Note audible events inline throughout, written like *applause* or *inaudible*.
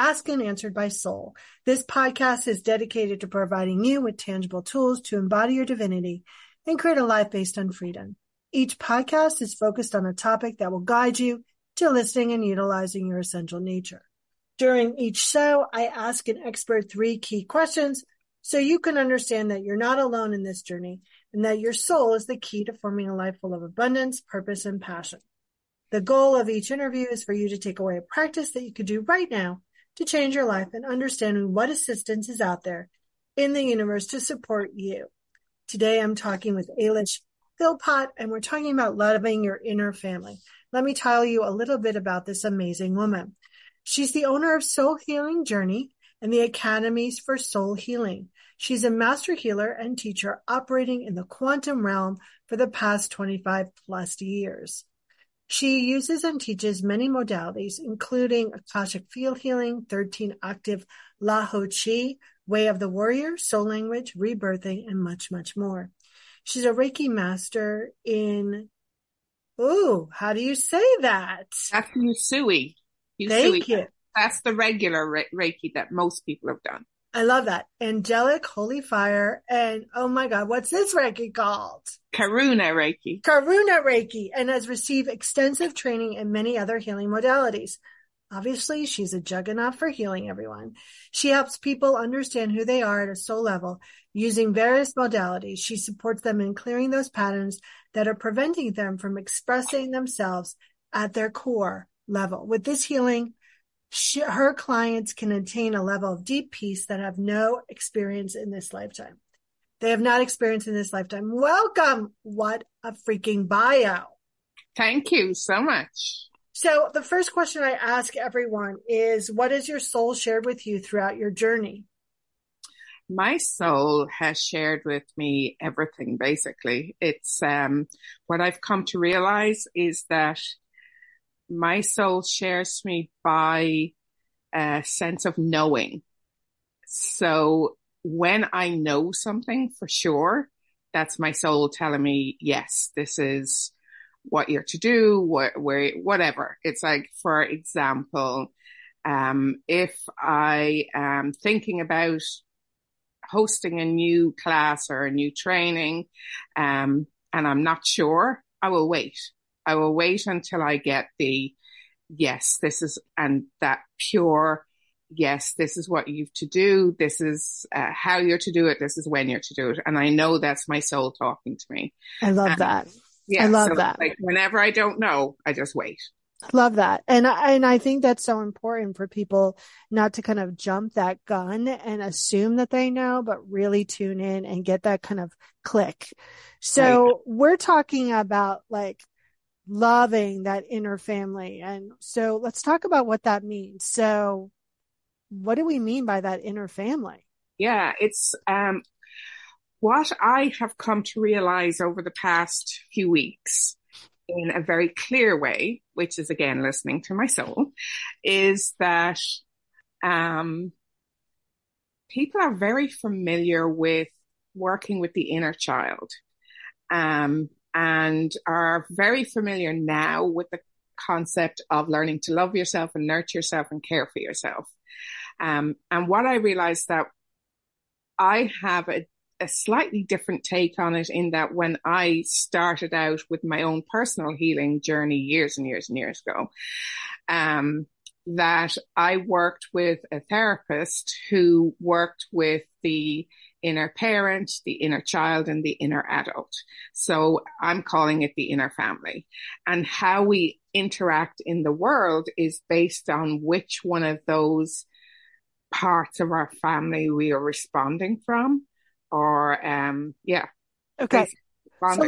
Ask and Answered by Soul. This podcast is dedicated to providing you with tangible tools to embody your divinity and create a life based on freedom. Each podcast is focused on a topic that will guide you to listening and utilizing your essential nature. During each show, I ask an expert three key questions so you can understand that you're not alone in this journey and that your soul is the key to forming a life full of abundance, purpose, and passion. The goal of each interview is for you to take away a practice that you could do right now to change your life and understanding what assistance is out there in the universe to support you. Today I'm talking with Eilish Philpott and we're talking about loving your inner family. Let me tell you a little bit about this amazing woman. She's the owner of Soul Healing Journey and the Academies for Soul Healing. She's a master healer and teacher operating in the quantum realm for the past 25 plus years. She uses and teaches many modalities, including Akashic Field Healing, 13 Octave LaHoChi, Way of the Warrior, Soul Language, Rebirthing, and much, much more. She's a Reiki master in, ooh, how do you say that? That's Usui. Usui. Thank you. That's the regular Reiki that most people have done. I love that. Angelic Holy Fire. And oh my God, what's this Reiki called? Karuna Reiki. Karuna Reiki and has received extensive training in many other healing modalities. Obviously, she's a juggernaut for healing everyone. She helps people understand who they are at a soul level using various modalities. She supports them in clearing those patterns that are preventing them from expressing themselves at their core level. With this healing, she, her clients can attain a level of deep peace that have no experience in this lifetime. They have not experienced in this lifetime. Welcome. What a freaking bio. Thank you so much. So the first question I ask everyone is, what has your soul shared with you throughout your journey? My soul has shared with me everything, basically. It's, um, what I've come to realize is that my soul shares me by a sense of knowing. So when I know something for sure, that's my soul telling me, yes, this is what you're to do, what, where, whatever. It's like, for example, um, if I am thinking about hosting a new class or a new training, um, and I'm not sure, I will wait. I will wait until I get the yes, this is, and that pure, yes, this is what you've to do. This is uh, how you're to do it. This is when you're to do it. And I know that's my soul talking to me. I love and, that. Yeah, I love so that. Like whenever I don't know, I just wait. Love that. And I, and I think that's so important for people not to kind of jump that gun and assume that they know, but really tune in and get that kind of click. So Right. we're talking about like loving that inner family. And so let's talk about what that means. So what do we mean by that inner family? Yeah, it's um what I have come to realize over the past few weeks in a very clear way, which is again listening to my soul, is that um people are very familiar with working with the inner child. Um and are very familiar now with the concept of learning to love yourself and nurture yourself and care for yourself. Um, and what I realized that I have a, a slightly different take on it in that when I started out with my own personal healing journey years and years and years ago, um, that I worked with a therapist who worked with the inner parent, the inner child, and the inner adult. So I'm calling it the inner family. And how we interact in the world is based on which one of those parts of our family we are responding from or um yeah Okay. from.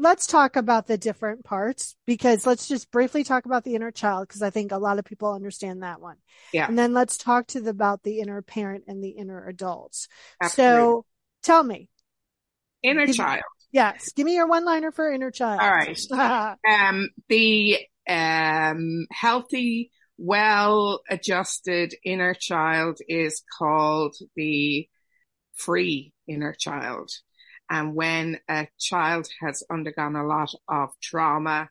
Let's talk about the different parts because let's just briefly talk about the inner child because I think a lot of people understand that one. Yeah. And then let's talk to the, about the inner parent and the inner adults. Absolutely. So tell me. Inner Give- child. Yes. Give me your one liner for inner child. All right. *laughs* Um, the um, healthy, well adjusted inner child is called the free inner child. And when a child has undergone a lot of trauma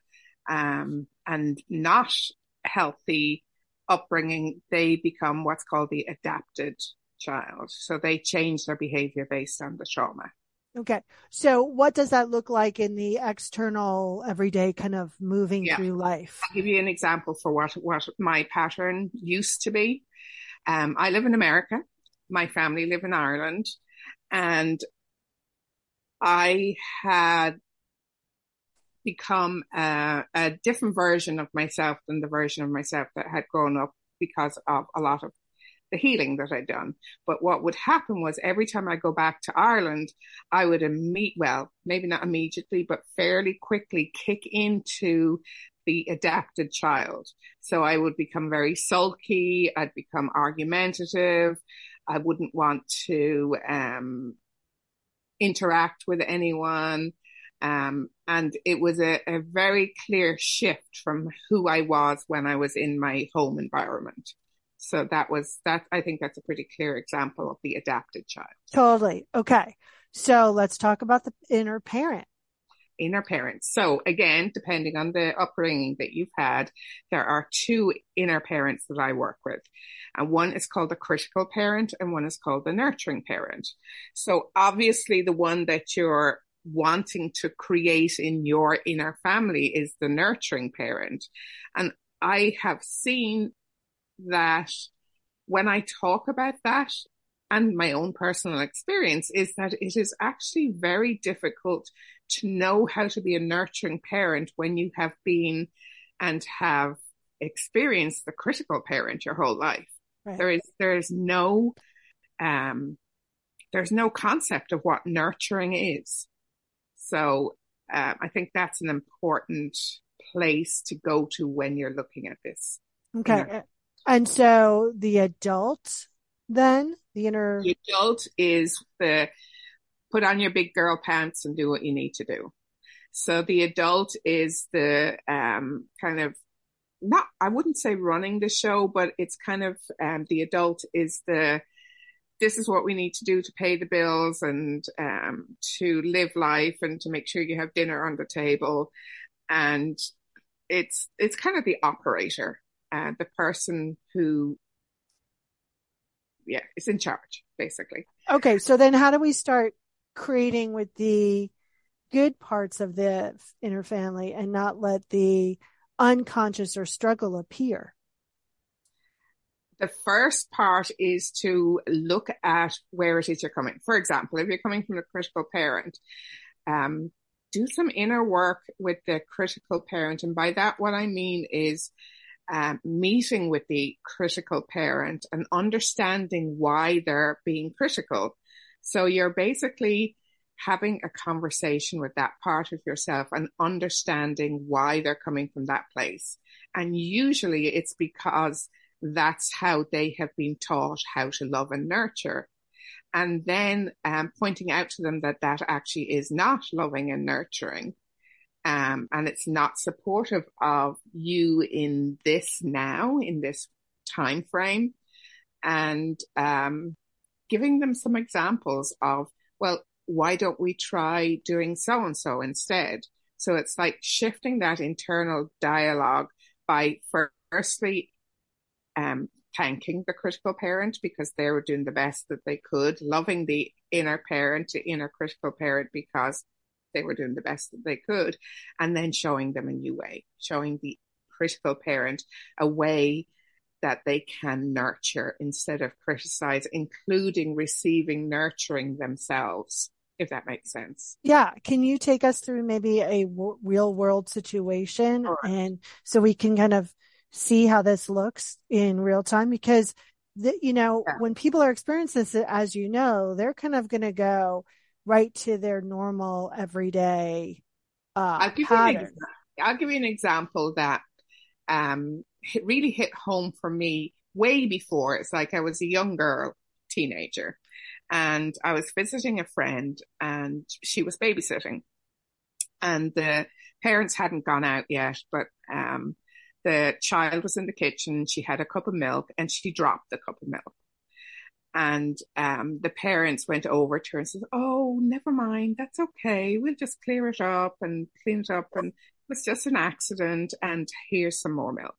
um, and not healthy upbringing, they become what's called the adapted child. So they change their behavior based on the trauma. Okay. So what does that look like in the external everyday kind of moving Yeah. through life? I'll give you an example for what, what my pattern used to be. Um, I live in America. My family live in Ireland and I had become a, a different version of myself than the version of myself that had grown up because of a lot of the healing that I'd done. But what would happen was every time I go back to Ireland, I would imme- well, maybe not immediately, but fairly quickly kick into the adapted child. So I would become very sulky. I'd become argumentative. I wouldn't want to, um, interact with anyone. Um, and it was a, a very clear shift from who I was when I was in my home environment. So that was that. I think that's a pretty clear example of the adapted child. Totally. Okay. So let's talk about the inner parent. Inner parents. So again, depending on the upbringing that you've had, there are two inner parents that I work with. And one is called the critical parent and one is called the nurturing parent. So obviously the one that you're wanting to create in your inner family is the nurturing parent. And I have seen that when I talk about that and my own personal experience is that it is actually very difficult to know how to be a nurturing parent when you have been and have experienced the critical parent your whole life. Right. There is, there is no, um, there's no concept of what nurturing is. So, uh, I think that's an important place to go to when you're looking at this. Okay. And so the adult then the inner, The adult is the put on your big girl pants and do what you need to do. So the adult is the um, kind of not, I wouldn't say running the show, but it's kind of um, the adult is the this is what we need to do to pay the bills and um, to live life and to make sure you have dinner on the table. And it's it's kind of the operator, uh, the person who yeah it's in charge basically. okay. So then how do we start creating with the good parts of the inner family and not let the unconscious or struggle appear? the first part is to look at where it is you're coming. For example, if you're coming from a critical parent, um, do some inner work with the critical parent. And by that, what I mean is, um, meeting with the critical parent and understanding why they're being critical. So you're basically having a conversation with that part of yourself and understanding why they're coming from that place. And usually it's because that's how they have been taught how to love and nurture. And then um, pointing out to them that that actually is not loving and nurturing. Um, and it's not supportive of you in this now, in this time frame. And um, giving them some examples of, well, why don't we try doing so and so instead? So it's like shifting that internal dialogue by firstly um, thanking the critical parent because they were doing the best that they could, loving the inner parent, the inner critical parent because they were doing the best that they could, and then showing them a new way, showing the critical parent a way that they can nurture instead of criticize, including receiving nurturing themselves, if that makes sense. Yeah. Can you take us through maybe a w- real world situation and so we can kind of see how this looks in real time? Because the, you know, Yeah. when people are experiencing this, as you know, they're kind of going to go right to their normal everyday uh, I'll give, pattern. You I'll give you an example that um, really hit home for me way before. It's like I was a young girl, teenager, and I was visiting a friend and she was babysitting. And the parents hadn't gone out yet, but um, the child was in the kitchen. She had a cup of milk and she dropped the cup of milk. And um, the parents went over to her and said, Oh, never mind. That's okay. We'll just clear it up and clean it up. And it was just an accident. And here's some more milk.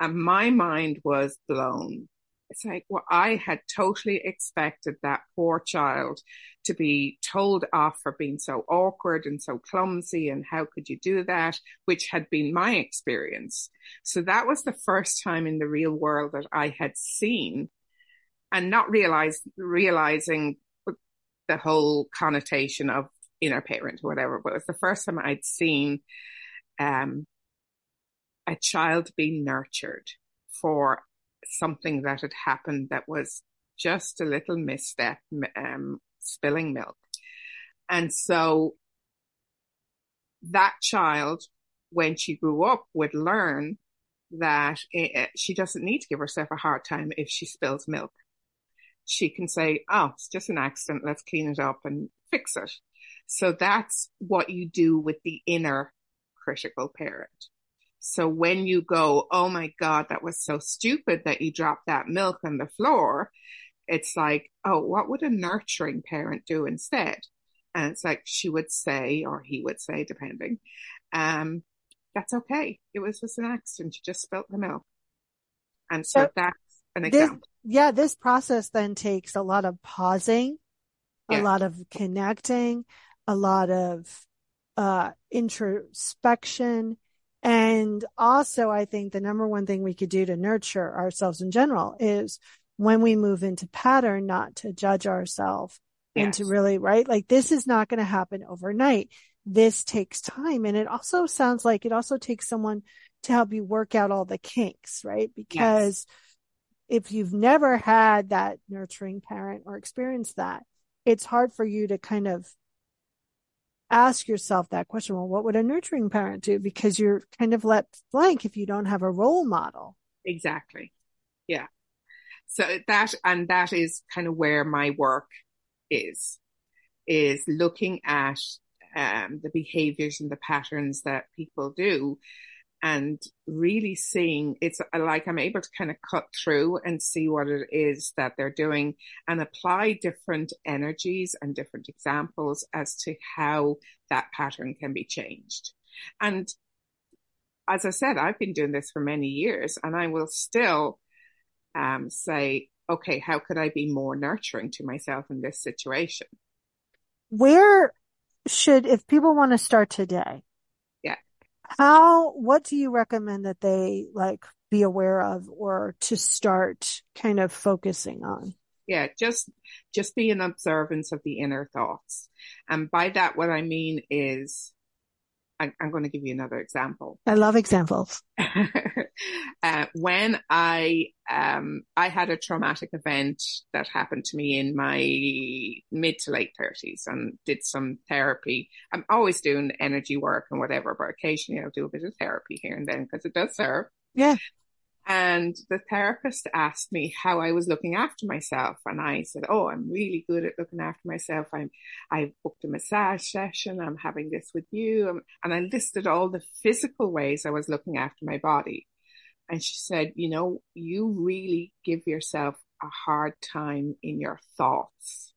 And my mind was blown. It's like, well, I had totally expected that poor child to be told off for being so awkward and so clumsy and how could you do that, which had been my experience. So that was the first time in the real world that I had seen and not realize, realizing the whole connotation of inner parent or whatever, but it was the first time I'd seen, um, a child being nurtured for something that had happened that was just a little misstep, um, spilling milk. And so that child, when she grew up, would learn that it, she doesn't need to give herself a hard time if she spills milk. She can say, Oh, it's just an accident. Let's clean it up and fix it. So that's what you do with the inner critical parent. So when you go, oh my God, that was so stupid that you dropped that milk on the floor, it's like, oh, what would a nurturing parent do instead? And it's like she would say, or he would say, depending, um, that's okay. It was just an accident. You just spilt the milk. And so, so that's an example. Yeah, this process then takes a lot of pausing, yeah. a lot of connecting, a lot of uh, introspection, and also, I think the number one thing we could do to nurture ourselves in general is when we move into pattern, not to judge ourselves yes. and to really, right? Like this is not going to happen overnight. This takes time. And it also sounds like it also takes someone to help you work out all the kinks, right? Because yes. If you've never had that nurturing parent or experienced that, it's hard for you to kind of ask yourself that question. Well, what would a nurturing parent do? Because you're kind of left blank if you don't have a role model. Exactly. Yeah. So that, and that is kind of where my work is, is looking at um, the behaviors and the patterns that people do and really seeing it's like I'm able to kind of cut through and see what it is that they're doing and apply different energies and different examples as to how that pattern can be changed. And as I said, I've been doing this for many years and I will still um, say, okay, how could I be more nurturing to myself in this situation? Where should, if people want to start today, how, what do you recommend that they like be aware of or to start kind of focusing on? Yeah, just, just be an observance of the inner thoughts. And by that, what I mean is I, am going to give you another example. I love examples. *laughs* uh, when I um, I had a traumatic event that happened to me in my mid to late thirties, and did some therapy. I'm always doing energy work and whatever, but occasionally I'll do a bit of therapy here and then because it does serve. Yeah. And the therapist asked me how I was looking after myself. And I said, Oh, I'm really good at looking after myself. I'm, I've booked a massage session. I'm having this with you. And I listed all the physical ways I was looking after my body. And she said, you know, you really give yourself a hard time in your thoughts.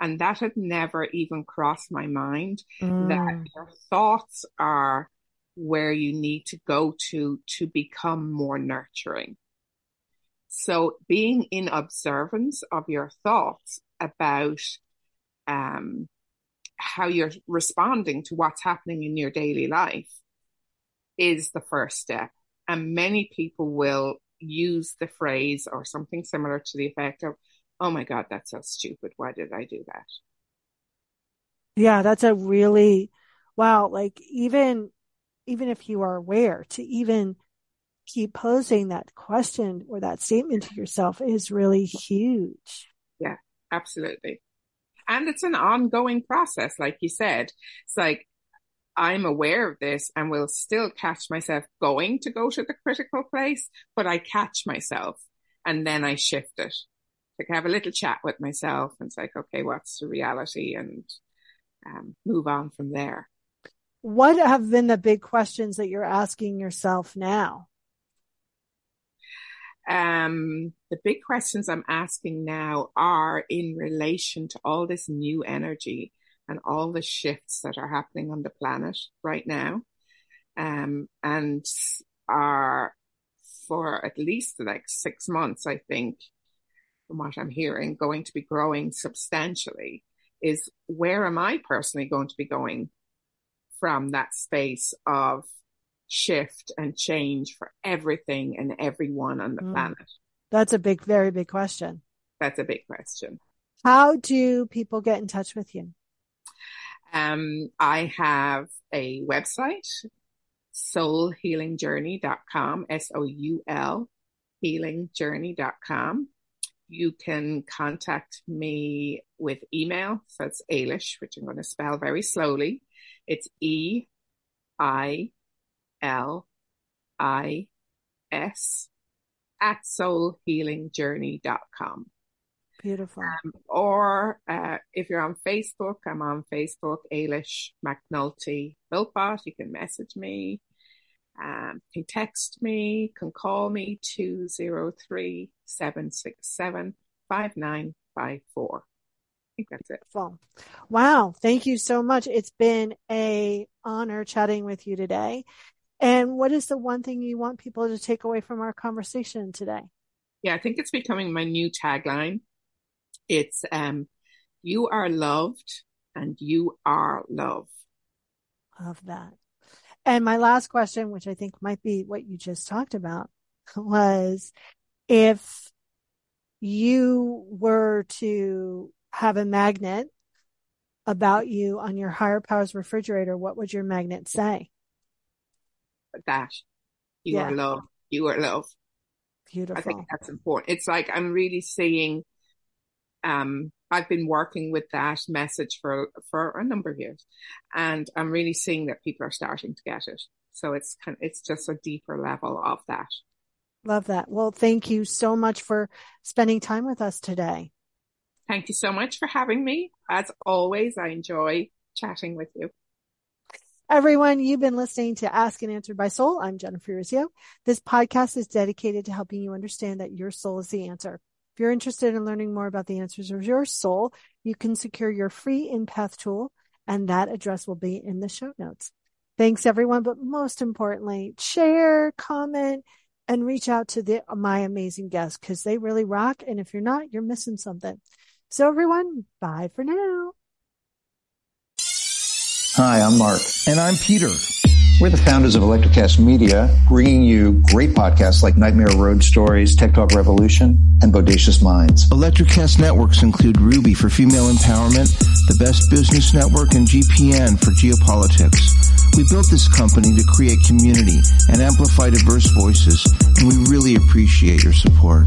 And that had never even crossed my mind mm. that your thoughts are where you need to go to to become more nurturing. So being in observance of your thoughts about um, how you're responding to what's happening in your daily life is the first step. And many people will use the phrase or something similar to the effect of, Oh my God, that's so stupid. Why did I do that? Yeah, that's a really, wow. Like even even if you are aware, to even keep posing that question or that statement to yourself is really huge. Yeah, absolutely. And it's an ongoing process, like you said. It's like I'm aware of this and will still catch myself going to go to the critical place, but I catch myself and then I shift it. Like I have a little chat with myself and it's like, okay, what's the reality and um, move on from there. What have been the big questions that you're asking yourself now? Um, the big questions I'm asking now are in relation to all this new energy and all the shifts that are happening on the planet right now. Um, and are for at least the like six months, I think, from what I'm hearing, going to be growing substantially is where am I personally going to be going from that space of shift and change for everything and everyone on the mm. planet? That's a big, very big question. That's a big question. How do people get in touch with you? Um, I have a website, soulhealingjourney.com, S-O-U-L healingjourney.com. You can contact me with email. So it's Eilish, which I'm going to spell very slowly. It's E I L I S at soulhealingjourney.com. Beautiful. Um, or uh, if you're on Facebook, I'm on Facebook, Eilish McNulty Philpott. You can message me, um, can text me, can call me 203 767 5954. Think that's it. Well, Wow. Thank you so much. It's been a honor chatting with you today. And what is the one thing you want people to take away from our conversation today? Yeah, I think it's becoming my new tagline. It's um, you are loved and you are love. Love that. And my last question, which I think might be what you just talked about, *laughs* was if you were to have a magnet about you on your higher powers refrigerator, what would your magnet say? That you yeah. are love. You are love. Beautiful. I think that's important. It's like I'm really seeing um, I've been working with that message for for a number of years, and I'm really seeing that people are starting to get it. So it's kind of, it's just a deeper level of that. Love that. Well, thank you so much for spending time with us today. Thank you so much for having me. As always, I enjoy chatting with you. Everyone, you've been listening to Ask and Answered by Soul. I'm Jennifer Rizzio. This podcast is dedicated to helping you understand that your soul is the answer. If you're interested in learning more about the answers of your soul, you can secure your free empath tool and that address will be in the show notes. Thanks everyone. But most importantly, share, comment, and reach out to the, my amazing guests because they really rock. And if you're not, you're missing something. So everyone, bye for now. Hi, I'm Mark. And I'm Peter. We're the founders of Electrocast Media, bringing you great podcasts like Nightmare Road Stories, Tech Talk Revolution, and Bodacious Minds. Electrocast networks include Ruby for female empowerment, the Best Business Network, and GPN for geopolitics. We built this company to create community and amplify diverse voices, and we really appreciate your support.